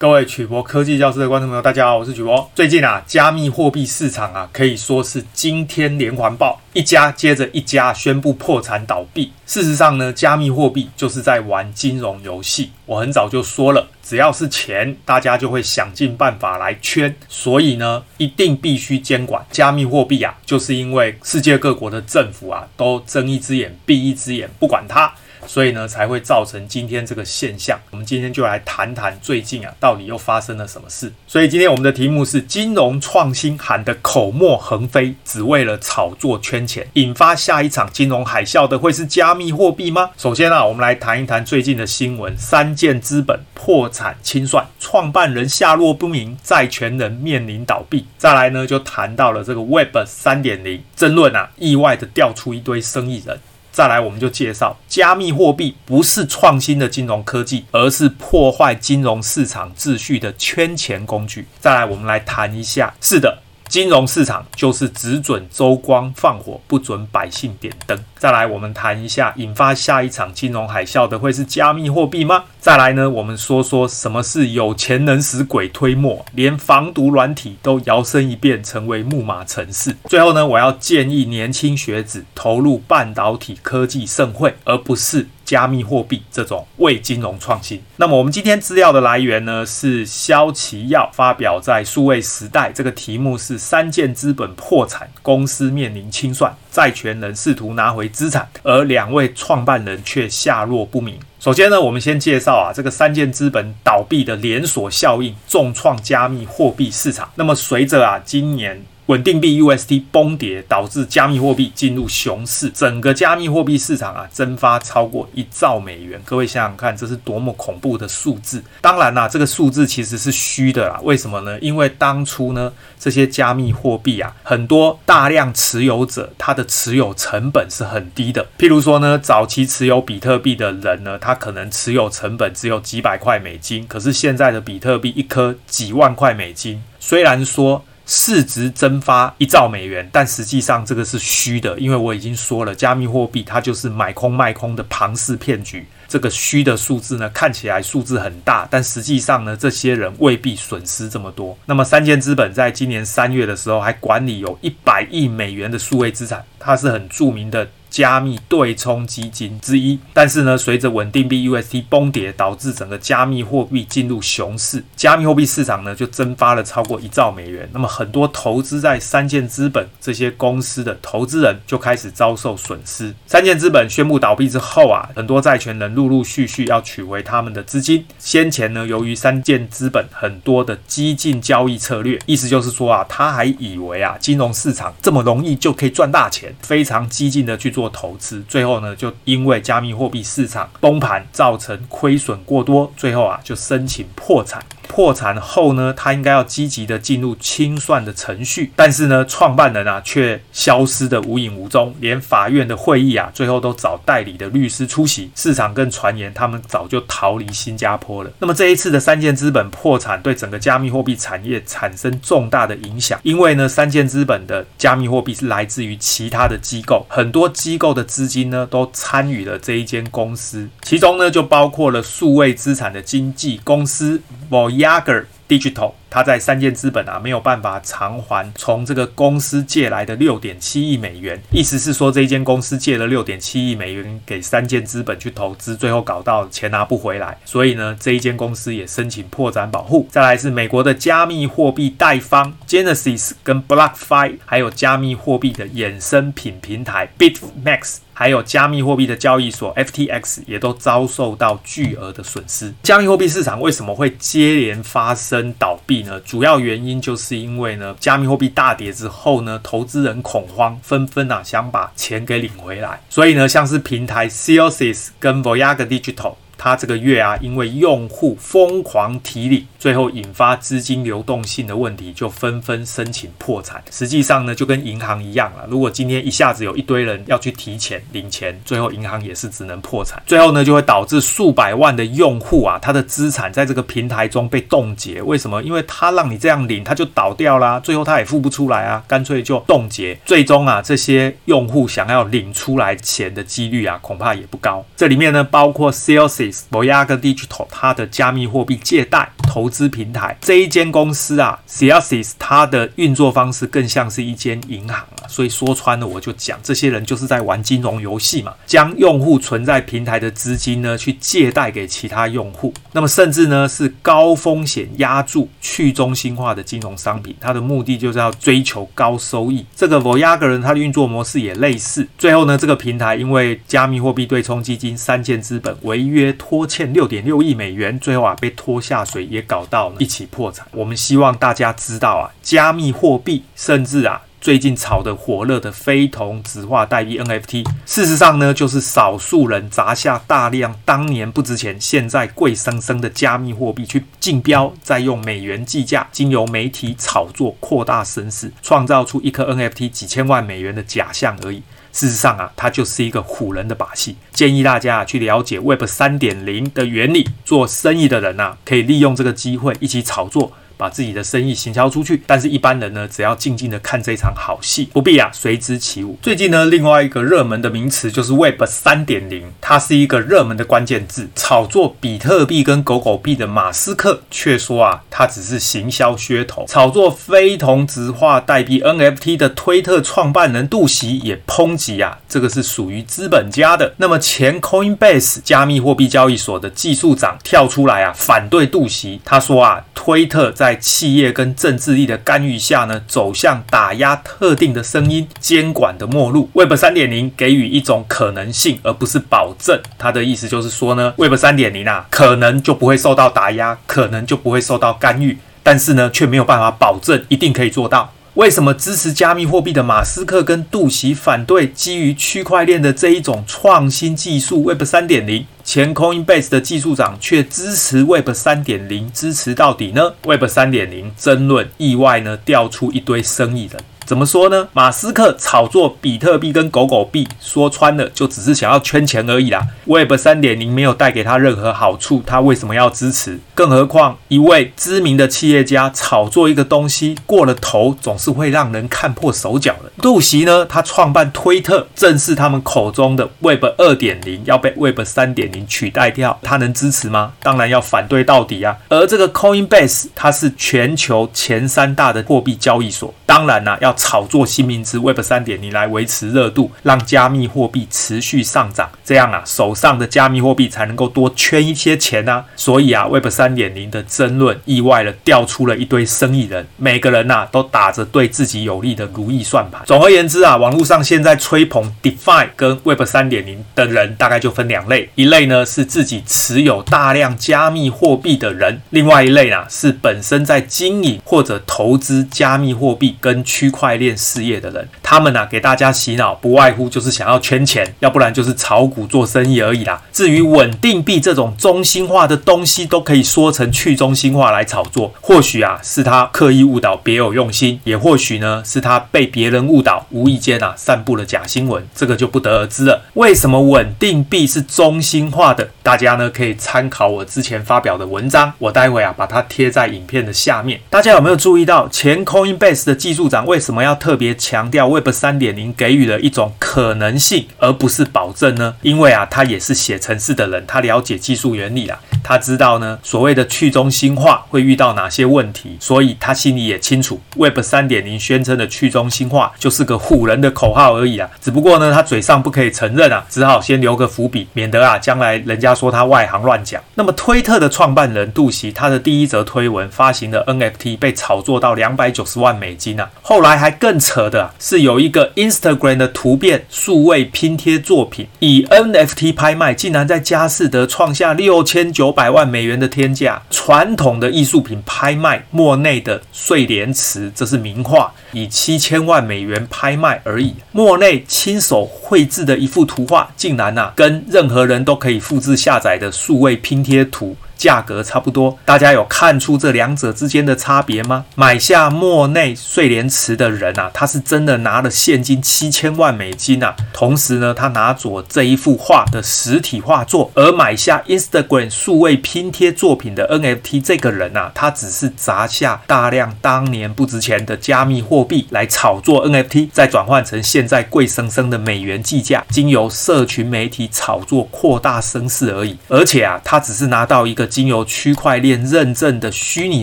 各位曲博科技教室的观众朋友，大家好，我是曲博。最近啊，加密货币市场啊，可以说是惊天连环爆，一家接着一家宣布破产倒闭。事实上呢，加密货币就是在玩金融游戏。我很早就说了，只要是钱，大家就会想尽办法来圈，所以呢，一定必须监管加密货币啊，就是因为世界各国的政府啊，都睁一只眼闭一只眼，不管它。所以呢，才会造成今天这个现象。我们今天就来谈谈最近啊，到底又发生了什么事。所以今天我们的题目是：金融创新喊得口沫横飞，只为了炒作圈钱，引发下一场金融海啸的会是加密货币吗？首先啊，我们来谈一谈最近的新闻：三箭资本破产清算，创办人下落不明，债权人面临倒闭。再来呢，就谈到了这个 Web 三点零争论啊，意外的掉出一堆生意人。再来，我们就介绍加密货币不是创新的金融科技，而是破坏金融市场秩序的圈钱工具。再来，我们来谈一下，是的。金融市场就是只准州官放火，不准百姓点灯。再来，我们谈一下引发下一场金融海啸的会是加密货币吗？再来呢，我们说说什么是有钱能使鬼推磨，连防毒软体都摇身一变成为木马程式。最后呢，我要建议年轻学子投入半导体科技盛会，而不是。加密货币这种为金融创新。那么我们今天资料的来源呢，是肖奇耀发表在数位时代，这个题目是三箭资本破产，公司面临清算，债权人试图拿回资产，而两位创办人却下落不明。首先呢，我们先介绍啊，这个三箭资本倒闭的连锁效应，重创加密货币市场。那么随着啊，今年。稳定币 UST 崩跌，导致加密货币进入熊市，整个加密货币市场啊蒸发超过一兆美元。各位想想看，这是多么恐怖的数字！当然啦，这个数字其实是虚的啦。为什么呢？因为当初呢，这些加密货币啊，很多大量持有者，他的持有成本是很低的。譬如说呢，早期持有比特币的人呢，他可能持有成本只有几百块美金，可是现在的比特币一颗几万块美金，虽然说。市值蒸发一兆美元，但实际上这个是虚的，因为我已经说了，加密货币它就是买空卖空的庞氏骗局。这个虚的数字呢，看起来数字很大，但实际上呢，这些人未必损失这么多。那么三箭资本在今年三月的时候，还管理有一百亿美元的数位资产，它是很著名的。加密对冲基金之一，但是呢，随着稳定币 UST 崩跌，导致整个加密货币进入熊市，加密货币市场呢就蒸发了超过一兆美元。那么很多投资在三箭资本这些公司的投资人就开始遭受损失。三箭资本宣布倒闭之后啊，很多债权人陆陆续续要取回他们的资金。先前呢，由于三箭资本很多的激进交易策略，意思就是说啊，他还以为啊，金融市场这么容易就可以赚大钱，非常激进的去做。投资，最后呢，就因为加密货币市场崩盘，造成亏损过多，最后啊，就申请破产。破产后呢，他应该要积极的进入清算的程序，但是呢，创办人啊却消失得无影无踪，连法院的会议啊，最后都找代理的律师出席。市场更传言他们早就逃离新加坡了。那么这一次的三箭资本破产，对整个加密货币产业产生重大的影响，因为呢，三箭资本的加密货币是来自于其他的机构，很多机机构的资金呢都参与了这一间公司，其中呢就包括了数位资产的经纪公司 Voyager Digital，他在三箭资本啊没有办法偿还从这个公司借来的六点七亿美元，意思是说这一间公司借了六点七亿美元给三箭资本去投资，最后搞到钱拿不回来，所以呢这一间公司也申请破产保护。再来是美国的加密货币代方 Genesis 跟 BlockFi，还有加密货币的衍生品平台 BitMax。还有加密货币的交易所 FTX 也都遭受到巨额的损失。加密货币市场为什么会接连发生倒闭主要原因就是因为呢，加密货币大跌之后呢，投资人恐慌，纷纷啊想把钱给领回来。所以呢，像是平台 Celsius 跟 Voyager Digital。他这个月啊，因为用户疯狂提领，最后引发资金流动性的问题，就纷纷申请破产。实际上呢，就跟银行一样了。如果今天一下子有一堆人要去提钱领钱，最后银行也是只能破产。最后呢，就会导致数百万的用户啊，他的资产在这个平台中被冻结。为什么？因为他让你这样领，他就倒掉啦。最后他也付不出来啊，干脆就冻结。最终啊，这些用户想要领出来钱的几率啊，恐怕也不高。这里面呢，包括 Celsius Voyager Digital 它的加密货币借贷投资平台这一间公司啊，Celsius 它的运作方式更像是一间银行啊，所以说穿了我就讲，这些人就是在玩金融游戏嘛，将用户存在平台的资金呢去借贷给其他用户，那么甚至呢是高风险押注去中心化的金融商品，它的目的就是要追求高收益。这个 Voyager 它的运作模式也类似。最后呢，这个平台因为加密货币对冲基金三箭资本违约拖欠六点六亿美元，最后啊被拖下水，也搞到一起破产。我们希望大家知道啊，加密货币甚至啊最近炒得火热的非同质化代币 NFT，事实上呢就是少数人砸下大量当年不值钱，现在贵生生的加密货币去竞标，再用美元计价，经由媒体炒作扩大声势，创造出一颗 NFT 几千万美元的假象而已。事实上啊，它就是一个唬人的把戏。建议大家去了解 Web 三点零的原理，做生意的人呐、啊，可以利用这个机会一起炒作。把自己的生意行销出去，但是一般人呢，只要静静的看这场好戏，不必啊随之起舞。最近呢，另外一个热门的名词就是 Web 三点零，它是一个热门的关键字。炒作比特币跟狗狗币的马斯克却说啊，它只是行销噱头。炒作非同质化代币 NFT 的推特创办人杜袭也抨击啊，这个是属于资本家的。那么前 Coinbase 加密货币交易所的技术长跳出来啊，反对杜袭，他说啊，推特在在企业跟政治力的干预下呢，走向打压特定的声音、监管的末路。Web 三点零给予一种可能性，而不是保证。他的意思就是说呢，Web 三点零啊，可能就不会受到打压，可能就不会受到干预，但是呢，却没有办法保证一定可以做到。为什么支持加密货币的马斯克跟杜袭反对基于区块链的这一种创新技术 Web 三点零？前 Coinbase 的技术长却支持 Web 三点零，支持到底呢？Web 三点零争论意外呢，调出一堆生意人。怎么说呢？马斯克炒作比特币跟狗狗币，说穿了就只是想要圈钱而已啦。Web 三点零没有带给他任何好处，他为什么要支持？更何况一位知名的企业家炒作一个东西过了头，总是会让人看破手脚的。杜袭呢？他创办推特，正是他们口中的 Web 二点零要被 Web 三点零取代掉，他能支持吗？当然要反对到底啊。而这个 Coinbase，它是全球前三大的货币交易所，当然啦、要。炒作新名词 Web 三点零来维持热度，让加密货币持续上涨，这样啊，手上的加密货币才能够多圈一些钱啊。所以啊，Web 三点零的争论意外的调出了一堆生意人，每个人呐、啊、都打着对自己有利的如意算盘。总而言之啊，网络上现在吹捧 DeFi 跟 Web 三点零的人大概就分两类，一类呢是自己持有大量加密货币的人，另外一类呢是本身在经营或者投资加密货币跟区块。块链事业的人，他们呢、给大家洗脑，不外乎就是想要圈钱，要不然就是炒股做生意而已啦。至于稳定币这种中心化的东西，都可以说成去中心化来炒作。或许啊是他刻意误导，别有用心；也或许呢是他被别人误导，无意间啊散布了假新闻，这个就不得而知了。为什么稳定币是中心化的？大家呢可以参考我之前发表的文章，我待会啊把它贴在影片的下面。大家有没有注意到前 Coinbase 的技术长为什什么？要特别强调，Web 三点零给予了一种可能性，而不是保证呢？因为啊，他也是写程式的人，他了解技术原理啊，他知道呢，所谓的去中心化会遇到哪些问题，所以他心里也清楚，Web 三点零宣称的去中心化就是个唬人的口号而已啊。只不过呢，他嘴上不可以承认啊，只好先留个伏笔，免得啊，将来人家说他外行乱讲。那么，推特的创办人杜袭，他的第一则推文发行的 NFT 被炒作到两百九十万美金啊，后来还。更扯的是，有一个 Instagram 的图片数位拼贴作品，以 NFT 拍卖，竟然在佳士得创下六千九百万美元的天价。传统的艺术品拍卖，莫内的睡莲池，这是名画，以七千万美元拍卖而已。莫内亲手绘制的一幅图画，竟然呐、跟任何人都可以复制下载的数位拼贴图。价格差不多。大家有看出这两者之间的差别吗？买下莫内睡莲池的人啊，他是真的拿了现金七千万美金啊，同时呢，他拿走这一幅画的实体画作，而买下 Instagram 数位拼贴作品的 NFT 这个人啊，他只是砸下大量当年不值钱的加密货币来炒作 NFT，再转换成现在贵生生的美元计价，经由社群媒体炒作扩大声势而已。而且啊，他只是拿到一个经由区块链认证的虚拟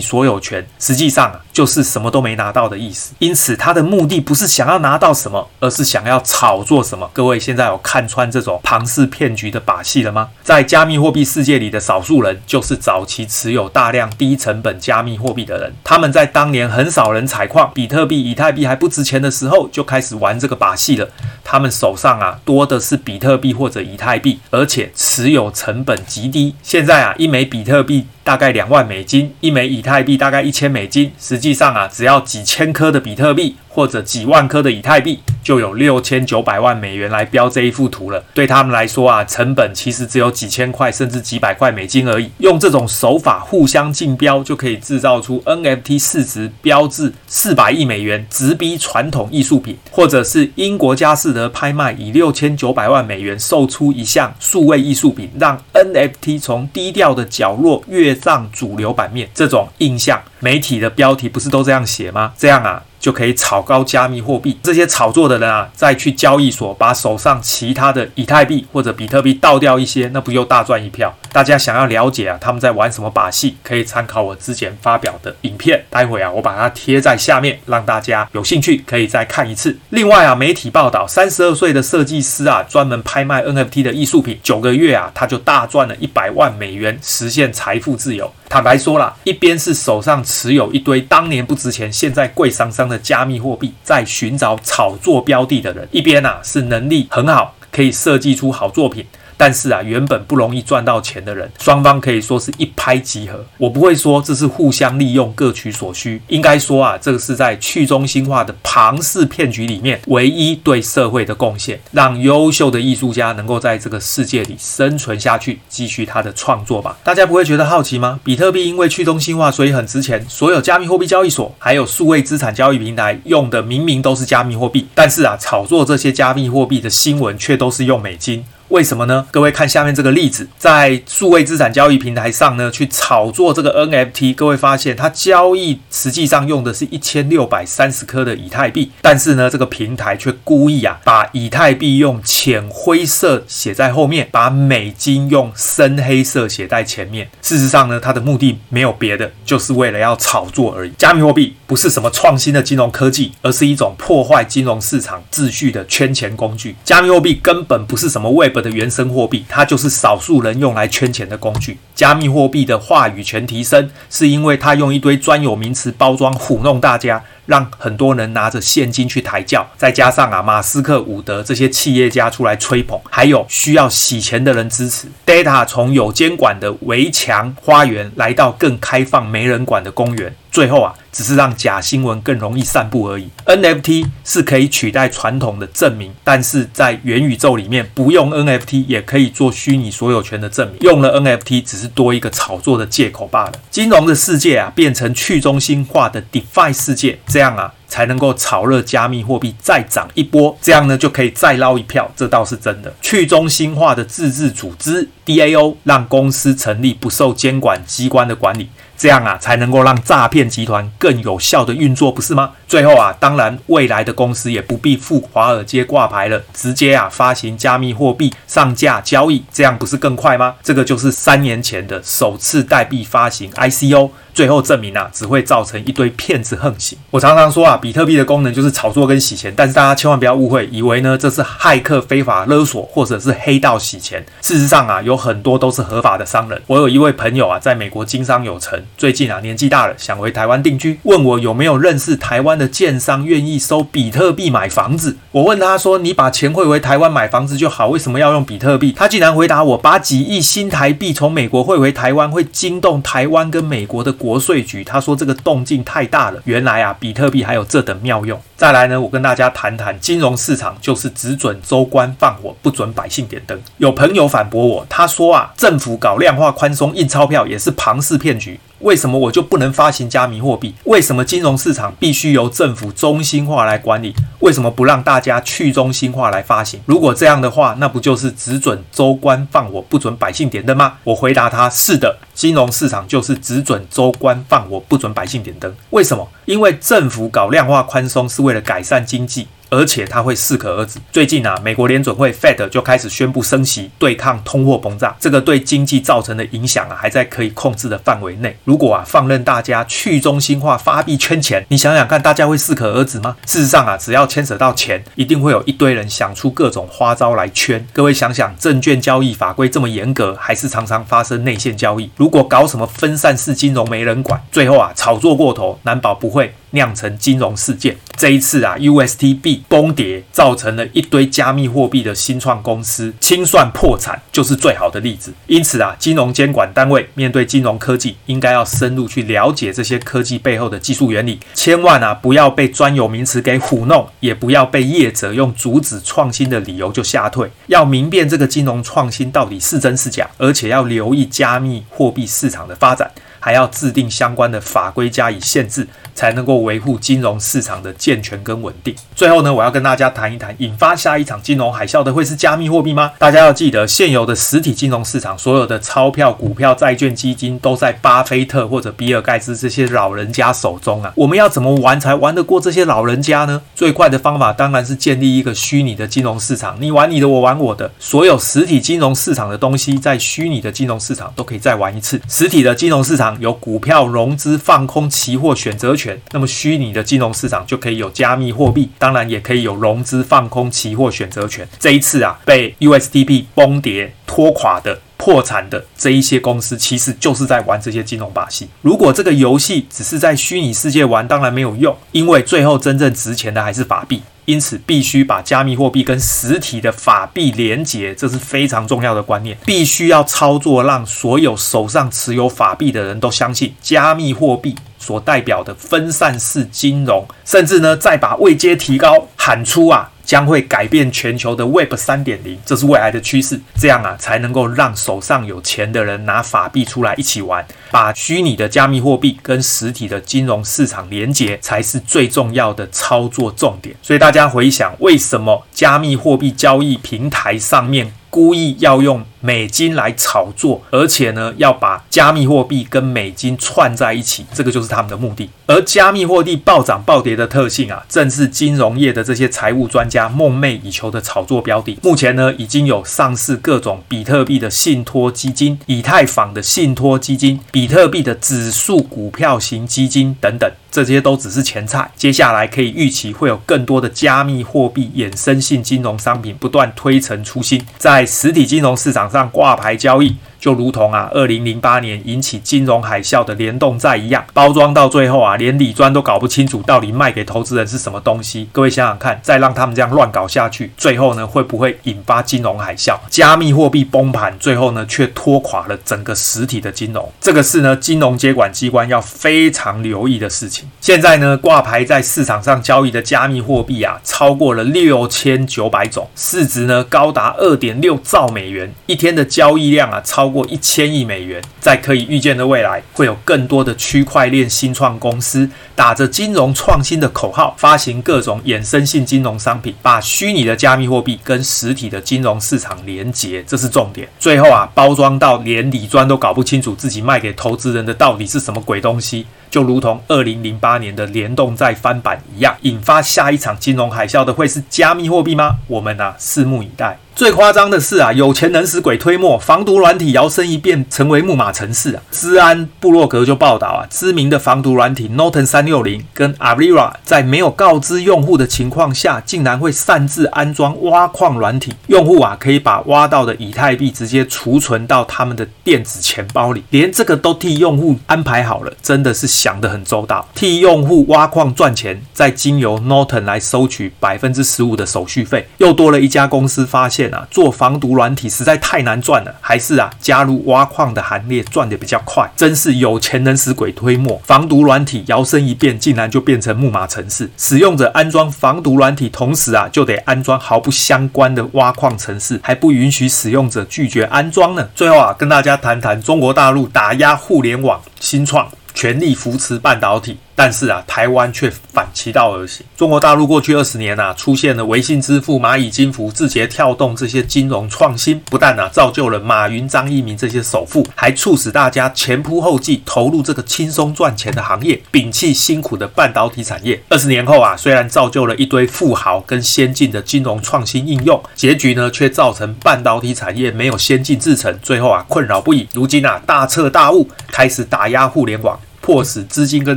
所有权，实际上，就是什么都没拿到的意思。因此，他的目的不是想要拿到什么，而是想要炒作什么。各位现在有看穿这种庞氏骗局的把戏了吗？在加密货币世界里的少数人，就是早期持有大量低成本加密货币的人。他们在当年很少人采矿，比特币、以太币还不值钱的时候，就开始玩这个把戏了。他们手上啊，多的是比特币或者以太币，而且持有成本极低。现在啊，一枚比特币大概两万美金，一枚以太币大概一千美金。实际上啊，只要几千颗的比特币或者几万颗的以太币，就有六千九百万美元来标这一幅图了。对他们来说啊，成本其实只有几千块甚至几百块美金而已。用这种手法互相竞标，就可以制造出 NFT 市值标志四百亿美元，直逼传统艺术品，或者是英国佳士得拍卖以六千九百万美元售出一项数位艺术品，让 NFT 从低调的角落跃上主流版面。这种印象，媒体的标题不是都这样写吗？这样啊。就可以炒高加密货币。这些炒作的人啊，再去交易所把手上其他的以太币或者比特币倒掉一些，那不又大赚一票？大家想要了解啊，他们在玩什么把戏？可以参考我之前发表的影片，待会啊，我把它贴在下面，让大家有兴趣可以再看一次。另外啊，媒体报道，三十二岁的设计师啊，专门拍卖 NFT 的艺术品，九个月啊，他就大赚了一百万美元，实现财富自由。坦白说啦，一边是手上持有一堆当年不值钱，现在贵桑桑的加密货币，在寻找炒作标的的人；一边啊是能力很好，可以设计出好作品。但是啊，原本不容易赚到钱的人，双方可以说是一拍即合。我不会说这是互相利用，各取所需。应该说啊，这个是在去中心化的庞氏骗局里面唯一对社会的贡献，让优秀的艺术家能够在这个世界里生存下去，继续他的创作吧。大家不会觉得好奇吗？比特币因为去中心化，所以很值钱。所有加密货币交易所还有数位资产交易平台用的明明都是加密货币，但是啊，炒作这些加密货币的新闻却都是用美金。为什么呢？各位看下面这个例子，在数位资产交易平台上呢，去炒作这个 NFT，各位发现它交易实际上用的是一千六百三十颗的以太币，但是呢，这个平台却故意啊，把以太币用浅灰色写在后面，把美金用深黑色写在前面。事实上呢，它的目的没有别的，就是为了要炒作而已。加密货币不是什么创新的金融科技，而是一种破坏金融市场秩序的圈钱工具。加密货币根本不是什么为的原生货币，它就是少数人用来圈钱的工具。加密货币的话语权提升，是因为他用一堆专有名词包装糊弄大家，让很多人拿着现金去抬轿。再加上啊，马斯克、伍德这些企业家出来吹捧，还有需要洗钱的人支持。Data 从有监管的围墙花园，来到更开放没人管的公园。最后啊，只是让假新闻更容易散布而已。NFT 是可以取代传统的证明，但是在元宇宙里面，不用 NFT 也可以做虚拟所有权的证明。用了 NFT 只是多一个炒作的借口罢了。金融的世界啊，变成去中心化的 DeFi 世界，这样啊。才能够炒热加密货币再涨一波，这样呢就可以再捞一票，这倒是真的。去中心化的自治组织 DAO 让公司成立不受监管机关的管理，这样啊才能够让诈骗集团更有效的运作，不是吗？最后啊，当然未来的公司也不必赴华尔街挂牌了，直接啊发行加密货币上架交易，这样不是更快吗？这个就是三年前的首次代币发行 ICO。最后证明啊，只会造成一堆骗子横行。我常常说啊，比特币的功能就是炒作跟洗钱，但是大家千万不要误会，以为呢这是骇客非法勒索或者是黑道洗钱。事实上啊，有很多都是合法的商人。我有一位朋友啊，在美国经商有成，最近啊年纪大了，想回台湾定居，问我有没有认识台湾的建商愿意收比特币买房子。我问他说：“你把钱汇回台湾买房子就好，为什么要用比特币？”他竟然回答我：“把几亿新台币从美国汇回台湾，会惊动台湾跟美国的。”国税局，他说这个动静太大了。原来啊，比特币还有这等妙用。再来呢，我跟大家谈谈金融市场，就是只准州官放火，不准百姓点灯。有朋友反驳我，他说啊，政府搞量化宽松印钞票也是庞氏骗局。为什么我就不能发行加密货币？为什么金融市场必须由政府中心化来管理？为什么不让大家去中心化来发行？如果这样的话，那不就是只准州官放火，不准百姓点灯吗？我回答他：是的，金融市场就是只准州官放火，不准百姓点灯。为什么？因为政府搞量化宽松是为了改善经济。而且它会适可而止。最近啊，美国联准会 Fed 就开始宣布升息，对抗通货膨胀。这个对经济造成的影响啊，还在可以控制的范围内。如果啊，放任大家去中心化发币圈钱，你想想看，大家会适可而止吗？事实上啊，只要牵扯到钱，一定会有一堆人想出各种花招来圈。各位想想，证券交易法规这么严格，还是常常发生内线交易。如果搞什么分散式金融没人管，最后啊，炒作过头，难保不会酿成金融事件。这一次啊，USTB 崩跌，造成了一堆加密货币的新创公司清算破产，就是最好的例子。因此啊，金融监管单位面对金融科技，应该要深入去了解这些科技背后的技术原理，千万啊不要被专有名词给唬弄，也不要被业者用阻止创新的理由就吓退。要明辨这个金融创新到底是真是假，而且要留意加密货币市场的发展。还要制定相关的法规加以限制，才能够维护金融市场的健全跟稳定。最后呢，我要跟大家谈一谈，引发下一场金融海啸的会是加密货币吗？大家要记得，现有的实体金融市场，所有的钞票、股票、债券、基金，都在巴菲特或者比尔盖茨这些老人家手中啊。我们要怎么玩才玩得过这些老人家呢？最快的方法当然是建立一个虚拟的金融市场，你玩你的，我玩我的，所有实体金融市场的东西，在虚拟的金融市场都可以再玩一次。实体的金融市场。有股票融资放空期货选择权，那么虚拟的金融市场就可以有加密货币，当然也可以有融资放空期货选择权。这一次啊，被 USDP 崩跌拖垮的、破产的这一些公司，其实就是在玩这些金融把戏。如果这个游戏只是在虚拟世界玩，当然没有用，因为最后真正值钱的还是法币。因此，必须把加密货币跟实体的法币连结，这是非常重要的观念。必须要操作，让所有手上持有法币的人都相信加密货币所代表的分散式金融，甚至呢，再把位阶提高，喊出啊！将会改变全球的 Web 三点零，这是未来的趋势。这样啊，才能够让手上有钱的人拿法币出来一起玩，把虚拟的加密货币跟实体的金融市场连接，才是最重要的操作重点。所以大家回想，为什么加密货币交易平台上面故意要用美金来炒作，而且呢，要把加密货币跟美金串在一起，这个就是他们的目的。而加密货币暴涨暴跌的特性啊，正是金融业的这些财务专家梦寐以求的炒作标的。目前呢，已经有上市各种比特币的信托基金、以太坊的信托基金、比特币的指数股票型基金等等，这些都只是前菜。接下来可以预期会有更多的加密货币衍生性金融商品不断推陈出新，在实体金融市场上挂牌交易。就如同啊，二零零八年引起金融海啸的联动债一样，包装到最后啊，连李专都搞不清楚到底卖给投资人是什么东西。各位想想看，再让他们这样乱搞下去，最后呢，会不会引发金融海啸？加密货币崩盘，最后呢，却拖垮了整个实体的金融。这个是呢，金融监管机关要非常留意的事情。现在呢，挂牌在市场上交易的加密货币啊，超过了六千九百种，市值呢高达二点六兆美元，一天的交易量啊，超过。一千亿美元，在可以预见的未来，会有更多的区块链新创公司打着金融创新的口号，发行各种衍生性金融商品，把虚拟的加密货币跟实体的金融市场连接，这是重点。最后啊，包装到连李专都搞不清楚自己卖给投资人的到底是什么鬼东西，就如同二零零八年的联动再翻版一样，引发下一场金融海啸的会是加密货币吗？我们啊，拭目以待。最夸张的是啊，有钱能使鬼推磨，防毒软体摇身一变成为木马程式啊！资安布洛格就报道啊，知名的防毒软体 Norton 三六零跟 Avira 在没有告知用户的情况下，竟然会擅自安装挖矿软体，用户啊可以把挖到的以太币直接储存到他们的电子钱包里，连这个都替用户安排好了，真的是想得很周到，替用户挖矿赚钱，再经由 Norton 来收取百分之十五的手续费，又多了一家公司发现。啊，做防毒软体实在太难赚了，还是啊加入挖矿的行列赚得比较快。真是有钱能使鬼推磨，防毒软体摇身一变，竟然就变成木马程式。使用者安装防毒软体，同时啊就得安装毫不相关的挖矿程式，还不允许使用者拒绝安装呢。最后啊，跟大家谈谈中国大陆打压互联网新创。全力扶持半导体，但是啊，台湾却反其道而行。中国大陆过去二十年啊，出现了微信支付、蚂蚁金服、字节跳动这些金融创新，不但啊造就了马云、张一鸣这些首富，还促使大家前仆后继投入这个轻松赚钱的行业，摒弃辛苦的半导体产业。二十年后啊，虽然造就了一堆富豪跟先进的金融创新应用，结局呢却造成半导体产业没有先进制程，最后啊困扰不已。如今啊大彻大悟，开始打压互联网。迫使资金跟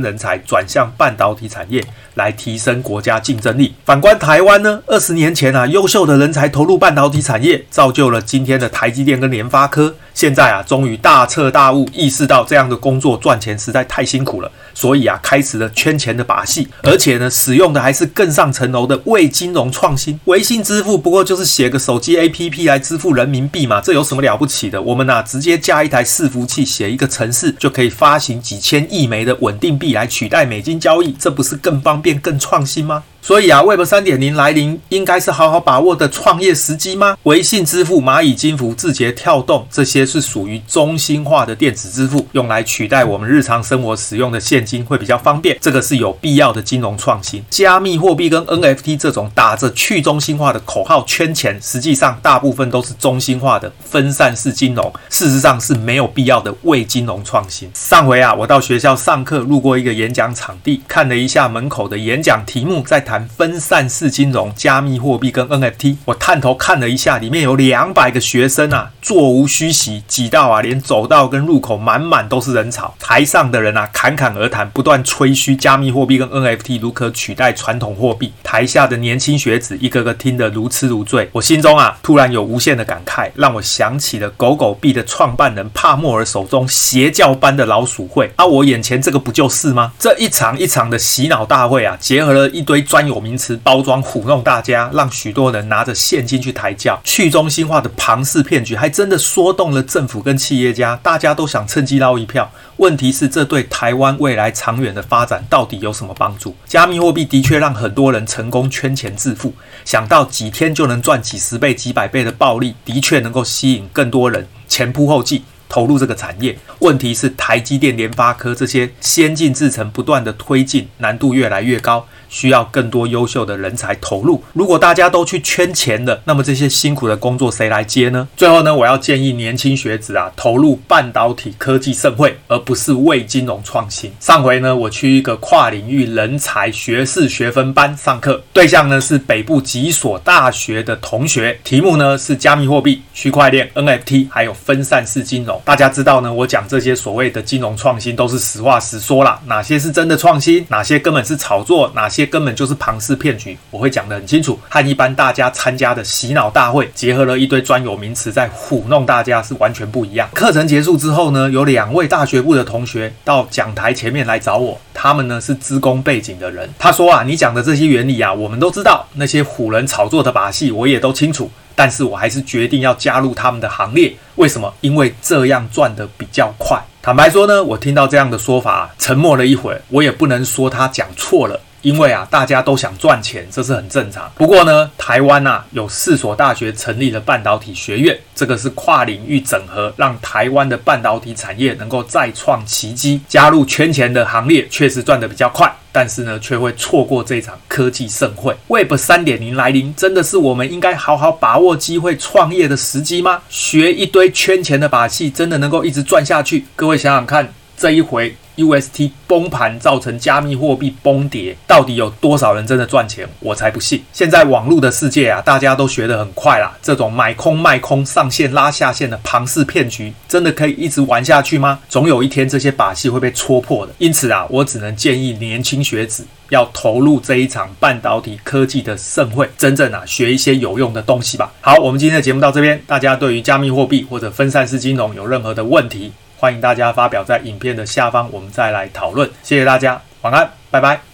人才转向半导体产业，来提升国家竞争力。反观台湾呢，二十年前啊，优秀的人才投入半导体产业，造就了今天的台积电跟联发科。现在啊，终于大彻大悟，意识到这样的工作赚钱实在太辛苦了，所以啊，开始了圈钱的把戏，而且呢，使用的还是更上层楼的为金融创新。微信支付不过就是写个手机 APP 来支付人民币嘛，这有什么了不起的？我们呐、直接架一台伺服器，写一个程式，就可以发行几千亿一枚的稳定币来取代美金交易，这不是更方便、更创新吗？所以啊，Web 三点零来临，应该是好好把握的创业时机吗？微信支付、蚂蚁金服、字节跳动，这些是属于中心化的电子支付，用来取代我们日常生活使用的现金会比较方便。这个是有必要的金融创新。加密货币跟 NFT 这种打着去中心化的口号圈钱，实际上大部分都是中心化的分散式金融，事实上是没有必要的为金融创新。上回啊，我到学校上课，路过一个演讲场地，看了一下门口的演讲题目，在谈分散式金融、加密货币跟 NFT，我探头看了一下，里面有两百个学生啊，座无虚席，挤到啊，连走道跟入口满满都是人潮。台上的人啊，侃侃而谈，不断吹嘘加密货币跟 NFT 如何取代传统货币。台下的年轻学子一个个听得如痴如醉。我心中啊，突然有无限的感慨，让我想起了狗狗币的创办人帕莫尔手中邪教般的老鼠会。啊，我眼前这个不就是吗？这一场一场的洗脑大会啊，结合了一堆专有名。词包装糊弄大家，让许多人拿着现金去抬轿，去中心化的庞氏骗局还真的说动了政府跟企业家，大家都想趁机捞一票。问题是，这对台湾未来长远的发展到底有什么帮助？加密货币的确让很多人成功圈钱致富，想到几天就能赚几十倍、几百倍的暴利，的确能够吸引更多人前仆后继。投入这个产业，问题是台积电、联发科这些先进制程不断的推进，难度越来越高，需要更多优秀的人才投入。如果大家都去圈钱了，那么这些辛苦的工作谁来接呢？最后呢，我要建议年轻学子啊，投入半导体科技盛会，而不是为金融创新。上回呢，我去一个跨领域人才学士学分班上课，对象呢是北部几所大学的同学，题目呢是加密货币、区块链、NFT，还有分散式金融。大家知道呢，我讲这些所谓的金融创新都是实话实说啦，哪些是真的创新，哪些根本是炒作，哪些根本就是庞氏骗局，我会讲得很清楚。和一般大家参加的洗脑大会，结合了一堆专有名词在唬弄大家，是完全不一样。课程结束之后呢，有两位大学部的同学到讲台前面来找我，他们呢是资工背景的人。他说啊，你讲的这些原理啊，我们都知道，那些唬人炒作的把戏，我也都清楚。但是我还是决定要加入他们的行列。为什么？因为这样赚得比较快。坦白说呢，我听到这样的说法，沉默了一会。我也不能说他讲错了，因为啊，大家都想赚钱，这是很正常。不过呢，台湾啊有四所大学成立了半导体学院，这个是跨领域整合，让台湾的半导体产业能够再创奇迹。加入圈钱的行列，确实赚得比较快。但是呢，却会错过这场科技盛会。Web 三点零来临，真的是我们应该好好把握机会创业的时机吗？学一堆圈钱的把戏，真的能够一直赚下去？各位想想看，这一回。UST 崩盘造成加密货币崩跌，到底有多少人真的赚钱？我才不信！现在网络的世界啊，大家都学得很快啦。这种买空卖空、上线拉下线的庞氏骗局，真的可以一直玩下去吗？总有一天这些把戏会被戳破的。因此啊，我只能建议年轻学子要投入这一场半导体科技的盛会，真正啊学一些有用的东西吧。好，我们今天的节目到这边。大家对于加密货币或者分散式金融有任何的问题，欢迎大家发表在影片的下方，我们再来讨论。谢谢大家，晚安，拜拜。